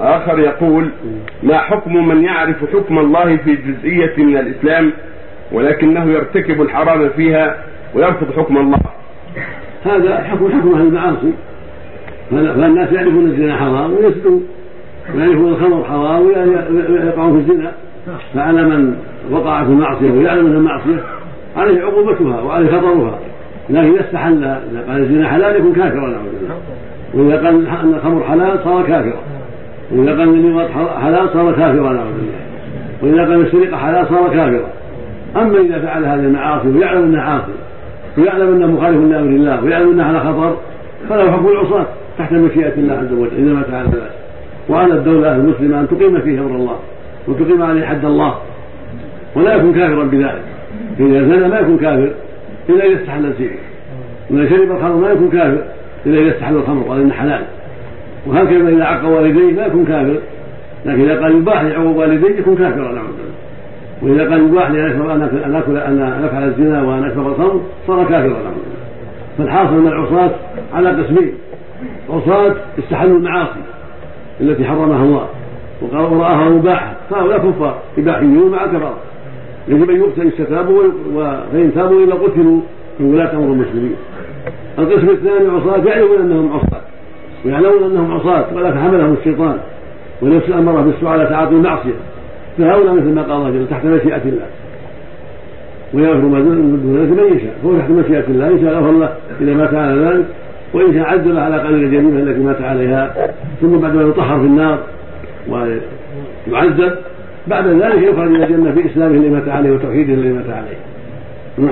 آخر يقول ما حكم من يعرف حكم الله في جزئية من الإسلام ولكنه يرتكب الحرام فيها ويرفض حكم الله؟ هذا حكم حكم أهل المعاصي. فالناس يعرفون الزنا حرام ويسدون ويعرفون الخمر حرام ويقعون في الزنا. فعلى من وقع في المعصية ويعلم أنها معصية عليه عقوبتها وعليه خطرها. لكن إذا استحل إذا قال الزنا حلال يكون كافرا وإذا قال أن الخمر حلال صار كافرا. وإذا قال اللواط حلال صار كافرا نعوذ بالله. وإذا قال السرقة حلال صار كافرا. أما إذا فعل هذه المعاصي ويعلم أنها عاصي ويعلم أنها مخالف لأمر الله ويعلم أنها على خطر فله حكم العصاة تحت مشيئة الله عز وجل إذا مات على ذلك. وعلى الدولة المسلمة أن تقيم فيه أمر الله وتقيم عليه حد الله ولا يكون كافرا بذلك. فإذا زنى ما يكون كافر إلا إذا استحل الزنا وإذا شرب الخمر ما يكون كافر إلا إذا استحل الخمر قال إنه حلال. وهكذا إذا عق والديه ما يكون كافر. لكن إذا قال يباح لعقوق والديه يكون كافرا نعم. وإذا قال يباح لي أن أكل أن نفعل الزنا وأن أشرب الخمر صار كافرا نعم. فالحاصل أن العصاة على قسمين. عصاة استحلوا المعاصي التي حرمها الله ورآها مباحة فهؤلاء كفار إباحيون مع كفار يجب أن يقتل استتابوا فإن تابوا إلا قتلوا من ولاة أمر المسلمين. القسم الثاني عصاة يعلمون أنهم عصاة. ويعلمون أنهم عصاة ولكن حملهم الشيطان ونفس أمره بالسوء على تعاطي المعصية. فهؤلاء مثل ما قال الله جل تحت مشيئة الله. ويغفر ما دون ذلك من يشاء. فهو تحت مشيئة الله. إن شاء غفر له إذا مات على ذلك وإن شاء عذب على قدر الجريمة التي مات عليها. ثم بعد ما يطهر في النار ويعذب بعد ذلك يخرج إلى الجنة باسلامه الذي مات عليه وتوحيده الذي مات عليه.